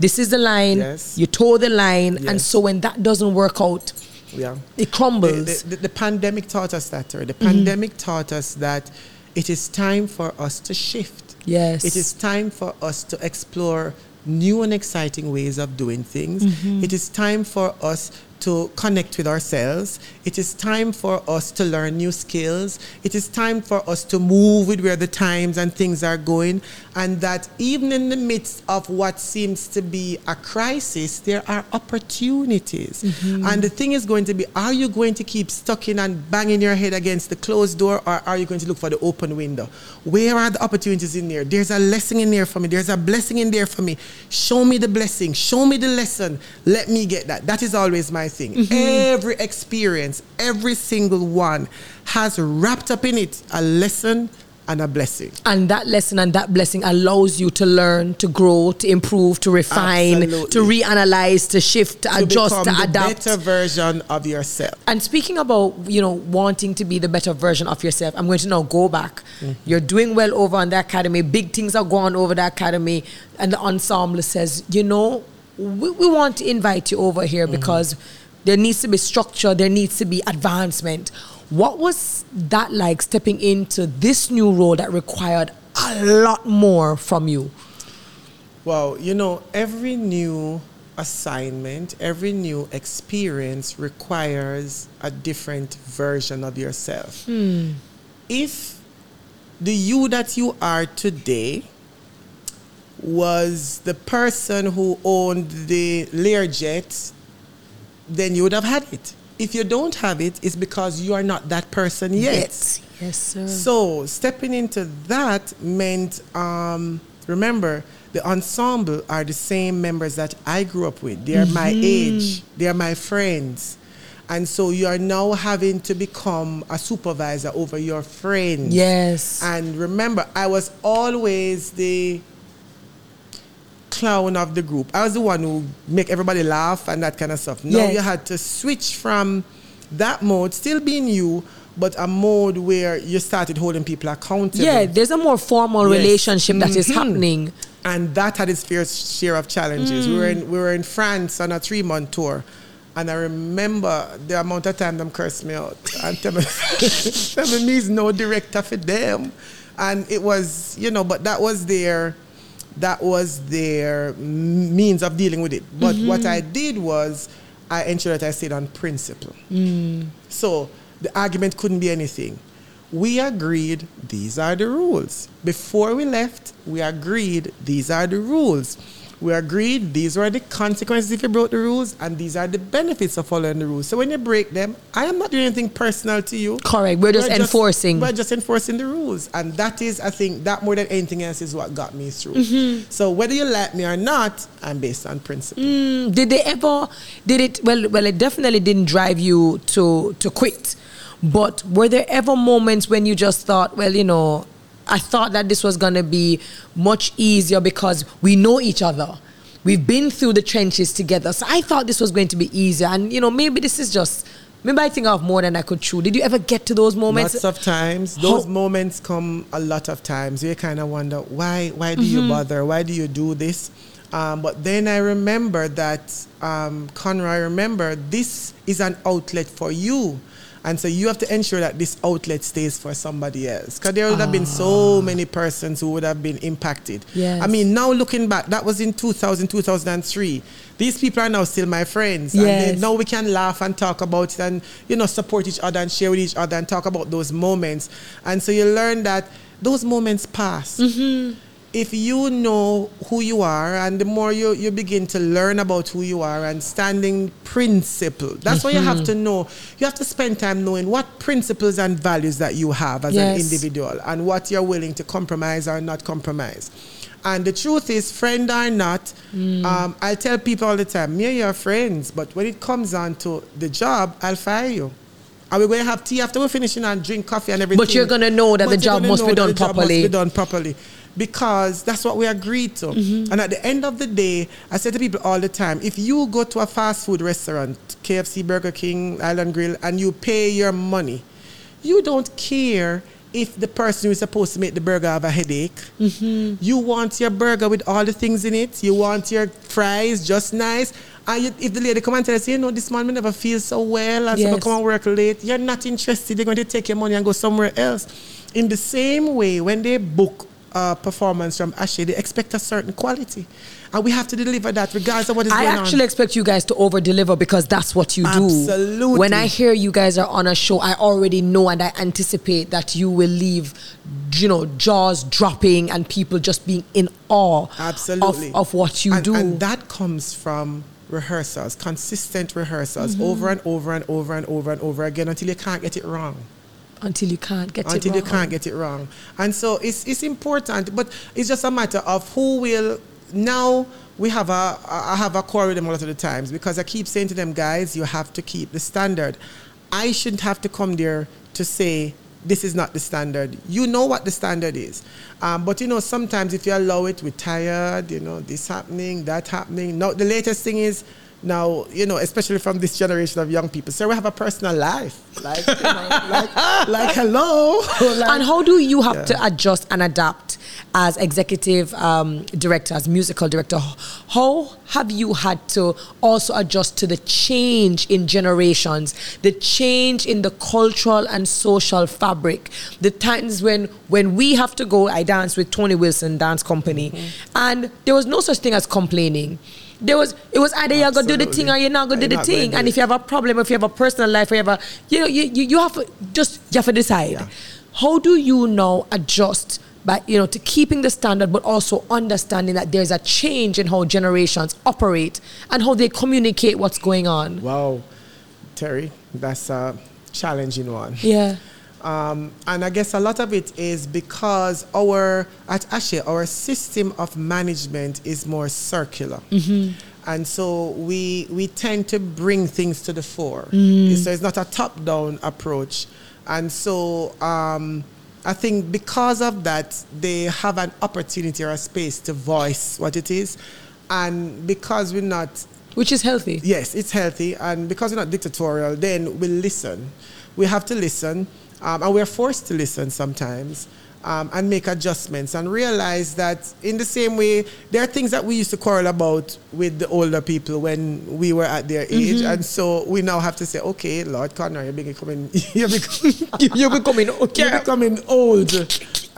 this is the line, Yes. you toe the line, and so when that doesn't work out, Yeah. it crumbles. the, the, the pandemic taught us that, or The Mm-hmm. pandemic taught us that it is time for us to shift. yes. It is time for us to explore new and exciting ways of doing things. Mm-hmm. It is time for us to connect with ourselves. It is time for us to learn new skills. It is time for us to move with where the times and things are going. And that even in the midst of what seems to be a crisis, there are opportunities. Mm-hmm. And the thing is going to be are you going to keep stuck in and banging your head against the closed door, or are you going to look for the open window? Where are the opportunities in there? There's a lesson in there for me. There's a blessing in there for me. Show me the blessing. Show me the lesson. Let me get that. That is always my Mm-hmm. Every experience, every single one has wrapped up in it a lesson and a blessing. And that lesson and that blessing allows you to learn, to grow, to improve, to refine, Absolutely. to reanalyze, to shift, to, to adjust, to adapt. better version of yourself. And speaking about, you know, wanting to be the better version of yourself, I'm going to now go back. Mm-hmm. You're doing well over on the academy. Big things are going over the academy. And the ensemble says, you know, we, we want to invite you over here mm-hmm. because there needs to be structure, there needs to be advancement. What was that like stepping into this new role that required a lot more from you? Well, you know, every new assignment, every new experience requires a different version of yourself. Hmm. If the you that you are today was the person who owned the Learjet, then you would have had it if you don't have it, it's because you are not that person yet. Yes, yes sir. So stepping into that meant, um, remember, the ensemble are the same members that I grew up with. They are mm-hmm. my age. They are my friends. And so you are now having to become a supervisor over your friends. Yes. And remember, I was always the clown of the group. I was the one who make everybody laugh and that kind of stuff. Now yes. you had to switch from that mode, still being you, but a mode where you started holding people accountable. Yeah, there's a more formal yes. relationship that mm-hmm. is happening. And that had its fair share of challenges. Mm. We were in we were in France on a three month tour. And I remember the amount of time them cursed me out and tell me, tell me me's no director for them. And it was, you know, but that was their that was their means of dealing with it. But mm-hmm. what I did was I ensured that I stayed on principle. Mm. So the argument couldn't be anything. We agreed these are the rules. Before we left, we agreed these are the rules we agreed these were the consequences if you broke the rules, and these are the benefits of following the rules. So when you break them, I am not doing anything personal to you. Correct. We're just we're enforcing. Just, we're just enforcing the rules, and that is, I think, that more than anything else is what got me through. Mm-hmm. So whether you like me or not, I'm based on principle. Mm, did they ever? Did it? Well, well, it definitely didn't drive you to to quit. But were there ever moments when you just thought, well, you know, I thought that this was going to be much easier because we know each other. We've been through the trenches together. So I thought this was going to be easier. And, you know, maybe this is just, maybe I think I have more than I could chew. Did you ever get to those moments? Lots of times. Those How? moments come a lot of times. You kind of wonder, why, why do mm-hmm. you bother? Why do you do this? Um, but then I remember that, um, Conroy, remember, this is an outlet for you. And so you have to ensure that this outlet stays for somebody else. Because there would have been so ah. many persons who would have been impacted. Yes. I mean, now looking back, that was in 2000, 2003. These people are now still my friends. Yes. And now we can laugh and talk about it and, you know, support each other and share with each other and talk about those moments. And so you learn that those moments pass. Mm-hmm if you know who you are and the more you, you begin to learn about who you are and standing principle that's mm-hmm. what you have to know you have to spend time knowing what principles and values that you have as yes. an individual and what you're willing to compromise or not compromise and the truth is friend or not mm. um, i tell people all the time me and your friends but when it comes on to the job i'll fire you are we going to have tea after we're finishing and drink coffee and everything? But you're going to know that but the job must be done properly. Must be done properly because that's what we agreed to. Mm-hmm. And at the end of the day, I say to people all the time if you go to a fast food restaurant, KFC, Burger King, Island Grill, and you pay your money, you don't care if the person who is supposed to make the burger have a headache. Mm-hmm. You want your burger with all the things in it. You want your fries just nice. And you, if the lady come and tell us, you know, this man may never feel so well, and yes. so come and work late, you're not interested. They're going to take your money and go somewhere else. In the same way, when they book uh, performance from Ashe, they expect a certain quality. And we have to deliver that regardless of what is I going on. I actually expect you guys to over deliver because that's what you do. Absolutely. When I hear you guys are on a show, I already know and I anticipate that you will leave, you know, jaws dropping and people just being in awe Absolutely. of, of what you and, do. And that comes from rehearsals, consistent rehearsals, Mm-hmm. over and over and over and over and over again until you can't get it wrong. Until you can't get until it you wrong. can't get it wrong. And so it's, it's important, but it's just a matter of who will. Now we have a, I have a quarrel with them a lot of the times because I keep saying to them, guys, you have to keep the standard. I shouldn't have to come there to say this is not the standard. You know what the standard is. Um, but you know, sometimes if you allow it, we're tired, you know, this happening, that happening. Now, the latest thing is, now, you know, especially from this generation of young people, so we have a personal life. Like, you know, like, like hello. Like- and how do you have Yeah. to adjust and adapt as executive um, director, as musical director? How have you had to also adjust to the change in generations, the change in the cultural and social fabric, the times when when we have to go? I dance with Tony Wilson Dance Company, Mm-hmm. and there was no such thing as complaining. There was it was either you're gonna do the thing or you're not gonna do the thing. And if you have a problem, if you have a personal life, or you have a you know you, you, you have to just you have to decide. Yeah. How do you now adjust by you know to keeping the standard but also understanding that there's a change in how generations operate and how they communicate what's going on? Wow, Terri, that's a challenging one. Yeah. Um, and I guess a lot of it is because our, at Ashe, our system of management is more circular. And so we, we tend to bring things to the fore. So it's not a top down approach. And so um, I think because of that, they have an opportunity or a space to voice what it is. And because we're not Which is healthy. Yes, it's healthy, and because we're not dictatorial, then we listen. We have to listen, um, and we're forced to listen sometimes. Um, and make adjustments and realize that in the same way there are things that we used to quarrel about with the older people when we were at their age and so we now have to say okay lord connor you're becoming you're becoming, You're becoming okay. you're becoming old.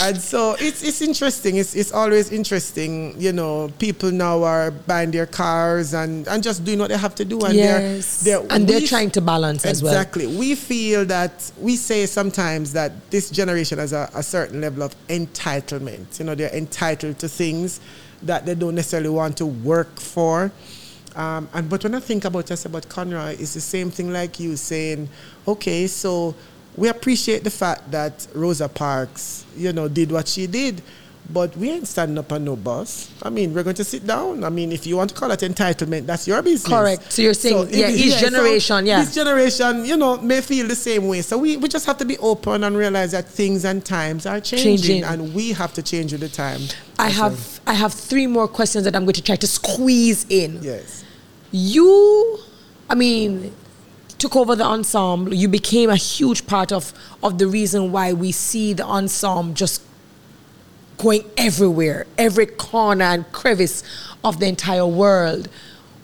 And so it's it's interesting. It's it's always interesting. You know, people now are buying their cars and, and just doing what they have to do. And yes. they're, they're and they're trying to balance as well. Exactly. We feel that we say sometimes that this generation has a, a certain level of entitlement. You know, they're entitled to things that they don't necessarily want to work for. Um, and but when I think about just about Conroy, it's the same thing like you saying, okay, so we appreciate the fact that Rosa Parks, you know, did what she did. But we ain't standing up on no bus. I mean, we're going to sit down. I mean, if you want to call it entitlement, that's your business. Correct. So you're saying, if yeah, it- each so generation, yeah. Each generation, you know, may feel the same way. So we, we just have to be open and realize that things and times are changing, Changing. and we have to change with the time. I have I have three more questions that I'm going to try to squeeze in. Yes. you i mean took over the ensemble you became a huge part of of the reason why we see the ensemble just going everywhere every corner and crevice of the entire world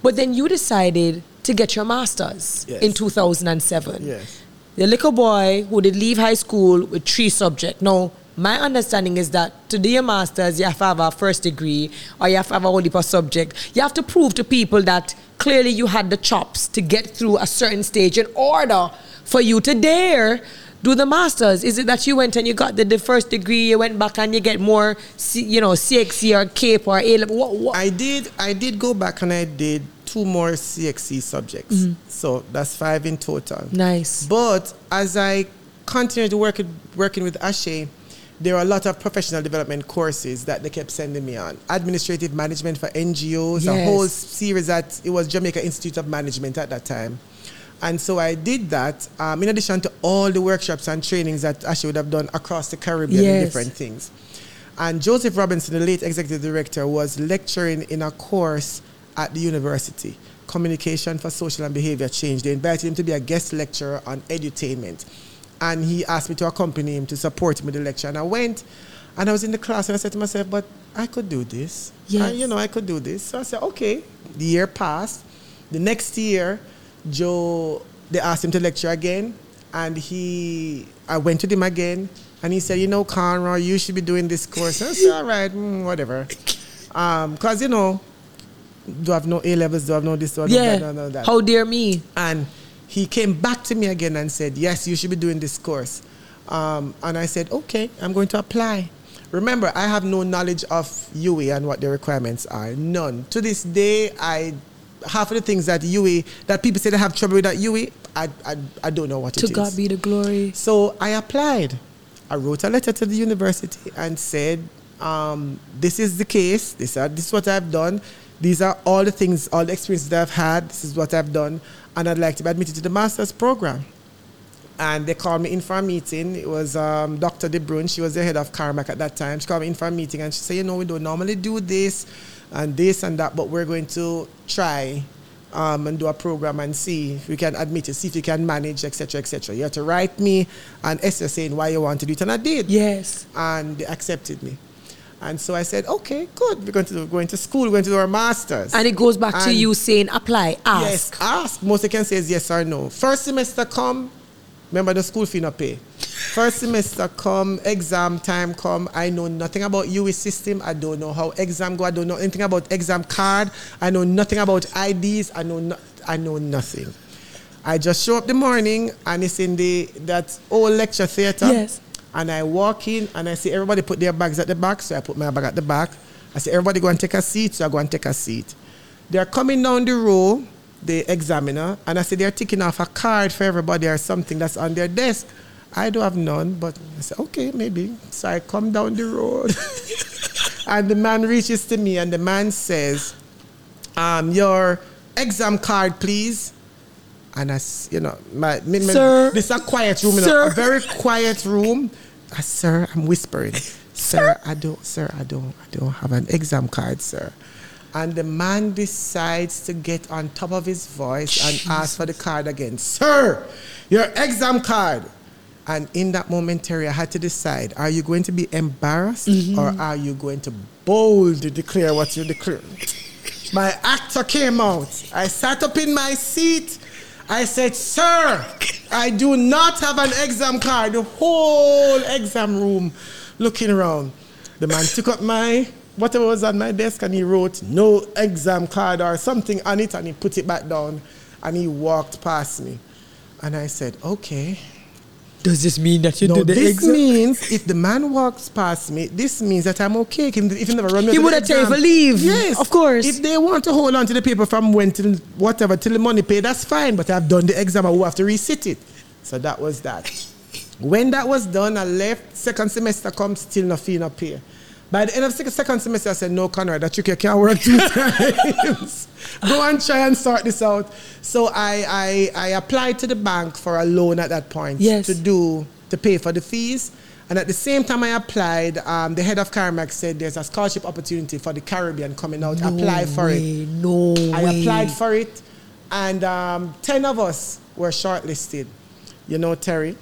but then you decided to get your masters Yes. in 2007 Yes. the little boy who did leave high school with three subjects. Now, my understanding is that to do your master's, you have to have a first degree or you have to have a whole heap of subject. You have to prove to people that clearly you had the chops to get through a certain stage in order for you to dare do the master's. Is it that you went and you got the, the first degree, you went back and you get more, C, you know, CXC or CAPE or A level? What, what? I did. I did go back and I did two more CXC subjects. Mm-hmm. So that's five in total. nice. But as I continued to work working with Ashe, there were a lot of professional development courses that they kept sending me on. Administrative management for NGOs, a whole series that it was Jamaica Institute of Management at that time. And so I did that um, in addition to all the workshops and trainings that Ashe would have done across the Caribbean Yes. different things. And Joseph Robinson, the late executive director, was lecturing in a course at the university, Communication for Social and Behavior Change. They invited him to be a guest lecturer on edutainment. And he asked me to accompany him to support him with the lecture. And I went and I was in the class and I said to myself, but I could do this. Yes. I- you know, I could do this. So I said, okay. The year passed. The next year, Joe, they asked him to lecture again. And he, I went to him again And he said, you know, Conroy, you should be doing this course. I said, all right, mm, whatever. Because, you know, do I have no A levels, do I have no this, do I have no Yeah. that, no, no, that. How dear me. And he came back to me again and said, Yes, you should be doing this course. Um, and I said, Okay, I'm going to apply. Remember, I have no knowledge of UWI and what the requirements are. None. To this day, I half of the things that UWI that people say they have trouble with at UWI, I, I, I don't know what To it is. To God be the glory. So I applied. I wrote a letter to the university and said, um, "This is the case. This, are, this is what I've done. These are all the things, all the experiences that I've had. This is what I've done, and I'd like to be admitted to the master's program." And they called me in for a meeting. It was um, Dr. De Bruin. She was the head of CARIMAC at that time. She called me in for a meeting and she said, "You know, we don't normally do this, and this and that, but we're going to try." um, and do a program and see if we can admit it, see if you can manage, etc., etc. You have to write me an essay saying why you want to do it, and I did. Yes. And they accepted me. And so I said, okay, good. We're going to do, going to school. We're going to do our masters. And it goes back to you saying apply, ask. Yes, ask. Most they can say is yes or no. First semester come, remember the school fee not pay. First semester come, exam time come. I know nothing about UWI system. I don't know how exam go. I don't know anything about exam card. I know nothing about IDs. I know no, I know nothing. I just show up the morning and it's in the that old lecture theater. Yes. And I walk in and I see everybody put their bags at the back, so I put my bag at the back. I say, everybody go and take a seat, so I go and take a seat. They're coming down the row, the examiner, and I say they're taking off a card for everybody or something that's on their desk. I don't have none, but I say, okay, maybe. So I come down the road. and the man reaches to me and the man says, um, your exam card, please. And I, you know, my, me- Sir. this is a quiet room, you know, a very quiet room. I, sir, I'm whispering. sir, I don't, sir, I don't, I don't have an exam card, sir. And the man decides to get on top of his voice and ask for the card again. Sir, your exam card. And in that momentary, I had to decide: Are you going to be embarrassed, mm-hmm. or are you going to boldly declare what you declare? My actor came out. I sat up in my seat. I said, Sir, I do not have an exam card. The whole exam room looking around. The man took up my whatever was on my desk and he wrote no exam card or something on it and he put it back down and he walked past me. And I said, Okay. Does this mean that you No, did the this exam? means if the man walks past me, this means that I'm okay. If he never run me He would have taken leave. Yes, Of course. If they want to hold on to the paper from when till whatever till the money paid, that's fine. But I've done the exam. I will have to resit it. So that was that. When that was done, I left. Second semester comes, still no fee, no pay. By the end of sec- second semester, I said, no, Conrad, that trick you can't work two times. Go and try and sort this out. So I, I, I applied to the bank for a loan at that point Yes. to do, to pay for the fees. And at the same time I applied, um, the head of CARIMAC said there's a scholarship opportunity for the Caribbean coming out. Apply for it. way, No I way. applied for it, and um, 10 of us were shortlisted. You know, Terri,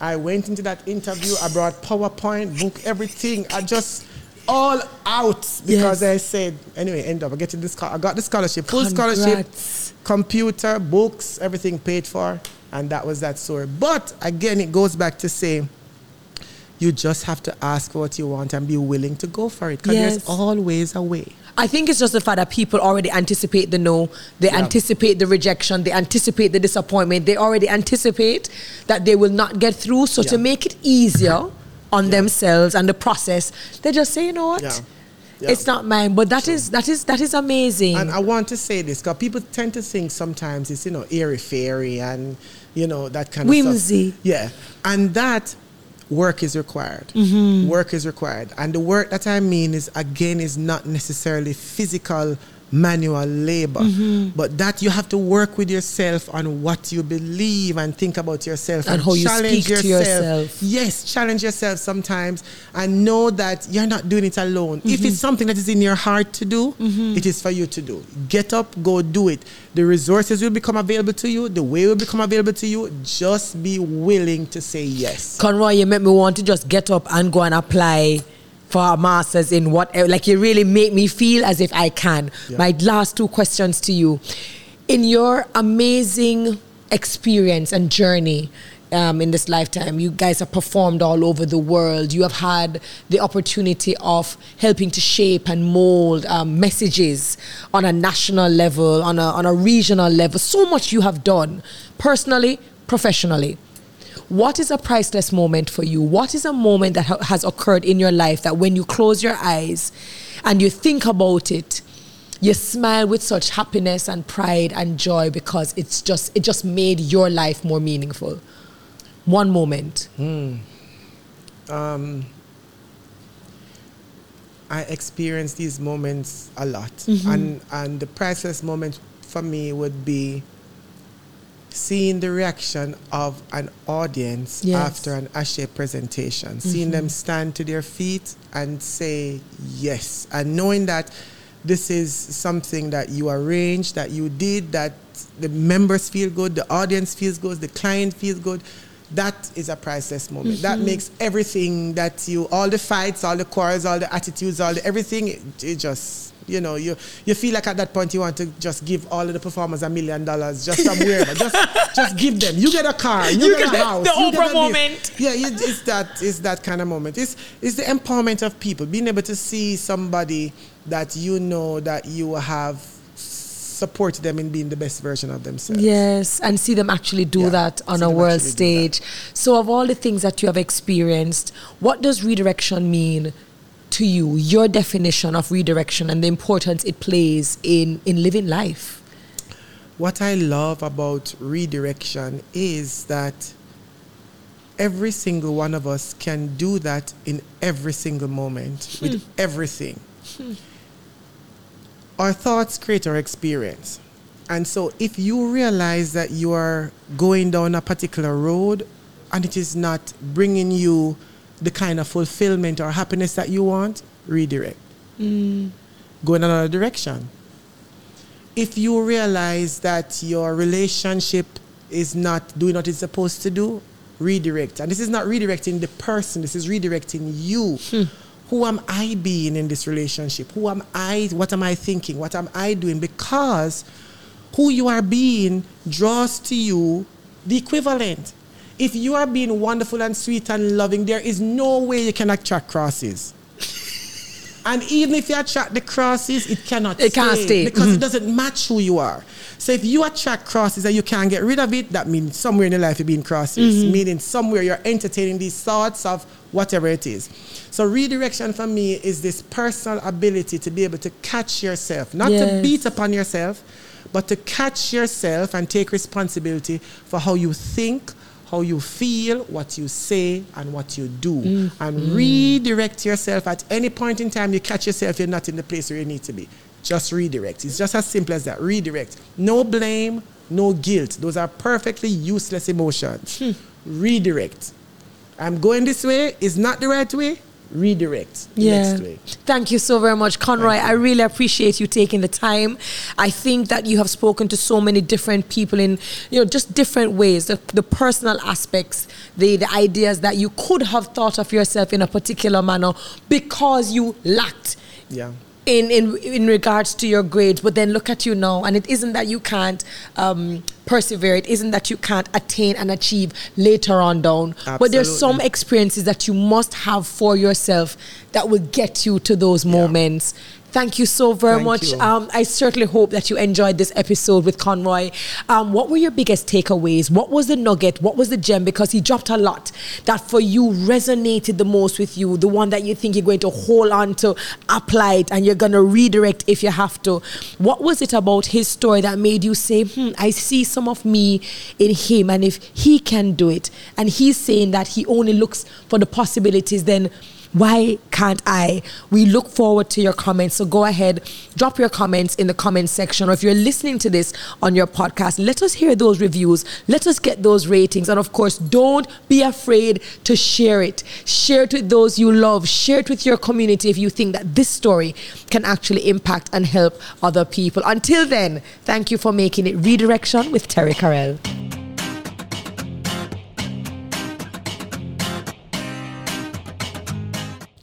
I went into that interview, I brought PowerPoint, book, everything. I just all out because Yes. I said, anyway, end up, getting this, I got the scholarship, full scholarship, computer, books, everything paid for, and that was that story. But again, it goes back to say, you just have to ask what you want and be willing to go for it because Yes. there's always a way. I think it's just the fact that people already anticipate the no, they Yeah. anticipate the rejection, they anticipate the disappointment, they already anticipate that they will not get through. So to make it easier on themselves and the process, they just say, you know what? Yeah. Yeah. It's not mine. But that is that is that is amazing. And I want to say this because people tend to think sometimes it's, you know, airy fairy and, you know, that kind of Whimsy. stuff. Yeah. And that work is required. Mm-hmm. Work is required. And the work that I mean is, again, is not necessarily physical manual labor, Mm-hmm. but that you have to work with yourself on what you believe and think about yourself And how you challenge speak to yourself. Yes, challenge yourself sometimes and know that you're not doing it alone. If Mm-hmm. it's something that is in your heart to do, it is for you to do. Get up, go do it. The resources will become available to you, the way will become available to you. Just be willing to say yes. Conroy, you make me want to just get up and go and apply for a master's in whatever. Like you really make me feel as if I can. Yeah. My last two questions to you. In your amazing experience and journey, um, in this lifetime. You guys have performed all over the world. You have had the opportunity of helping to shape and mold um, messages on a national level, on a, on a regional level. So much you have done personally, professionally. What is a priceless moment for you? What is a moment that ha- has occurred in your life that when you close your eyes and you think about it, you smile with such happiness and pride and joy because it's just it just made your life more meaningful one moment mm. um, i experience these moments a lot mm-hmm. and and the priceless moment for me would be seeing the reaction of an audience yes. after an Ashe presentation, mm-hmm. seeing them stand to their feet and say yes, and knowing that this is something that you arranged, that you did, that the members feel good, the audience feels good, the client feels good. That is a priceless moment. Mm-hmm. That makes everything that you, all the fights, all the quarrels, all the attitudes, all the everything, it, it just, you know, you you feel like at that point you want to just give all of the performers a million dollars just from wherever. just just give them. You get a car, you, you get, a house. The Oprah moment. Yeah, it's that it's that kind of moment. It's it's the empowerment of people, being able to see somebody that you know that you have support them in being the best version of themselves. Yes, and see them actually do yeah, that on a world stage. So, of all the things that you have experienced, what does redirection mean to you? Your definition of redirection and the importance it plays in, in living life? What I love about redirection is that every single one of us can do that in every single moment hmm. with everything. Hmm our thoughts create our experience. And so if you realize that you are going down a particular road and it is not bringing you the kind of fulfillment or happiness that you want, redirect. Mm. Go in another direction. If you realize that your relationship is not doing what it's supposed to do, redirect. And this is not redirecting the person, this is redirecting you. Hmm who am I being in this relationship? Who am I? What am I thinking? What am I doing? Because who you are being draws to you the equivalent. If you are being wonderful and sweet and loving, there is no way you can attract crosses. and even if you attract the crosses, it cannot it stay can't stay because mm-hmm. it doesn't match who you are. So if you attract crosses and you can't get rid of it, that means somewhere in your life you're being crosses, mm-hmm. meaning somewhere you're entertaining these thoughts of whatever it is. So redirection for me is this personal ability to be able to catch yourself, not yes. to beat upon yourself, but to catch yourself and take responsibility for how you think, how you feel, what you say, and what you do. Mm. And redirect yourself at any point in time you catch yourself, you're not in the place where you need to be. Just redirect. It's just as simple as that. Redirect. No blame, no guilt. Those are perfectly useless emotions. Hmm. Redirect. I'm going this way is not the right way, redirect yeah. Thank you so very much, Conroy. I really appreciate you taking the time. I think that you have spoken to so many different people in, you know, just different ways. The, the personal aspects, the, the ideas that you could have thought of yourself in a particular manner because you lacked. Yeah in, in in regards to your grades, but then look at you now, and it isn't that you can't um, persevere. It isn't that you can't attain and achieve later on down. Absolutely. But there's some experiences that you must have for yourself that will get you to those moments. Thank you so very Thank much. Um, I certainly hope that you enjoyed this episode with Conroy. Um, what were your biggest takeaways? What was the nugget? What was the gem? Because he dropped a lot that for you resonated the most with you, the one that you think you're going to hold on to, apply it, and you're going to redirect if you have to. What was it about his story that made you say, hmm, I see some of me in him, and if he can do it, and he's saying that he only looks for the possibilities, then why can't I? We look forward to your comments. So go ahead, drop your comments in the comment section. Or if you're listening to this on your podcast, let us hear those reviews. Let us get those ratings. And of course, don't be afraid to share it. Share it with those you love. Share it with your community if you think that this story can actually impact and help other people. Until then, thank you for making it Redirection with Terri Karelle.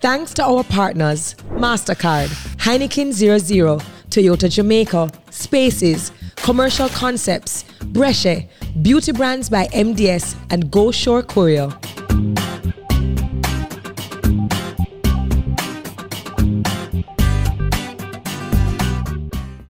Thanks to our partners MasterCard, Heineken 00, Toyota Jamaica, Spaces, Commercial Concepts, Breche, Beauty Brands by MDS, and Go Shore Courier.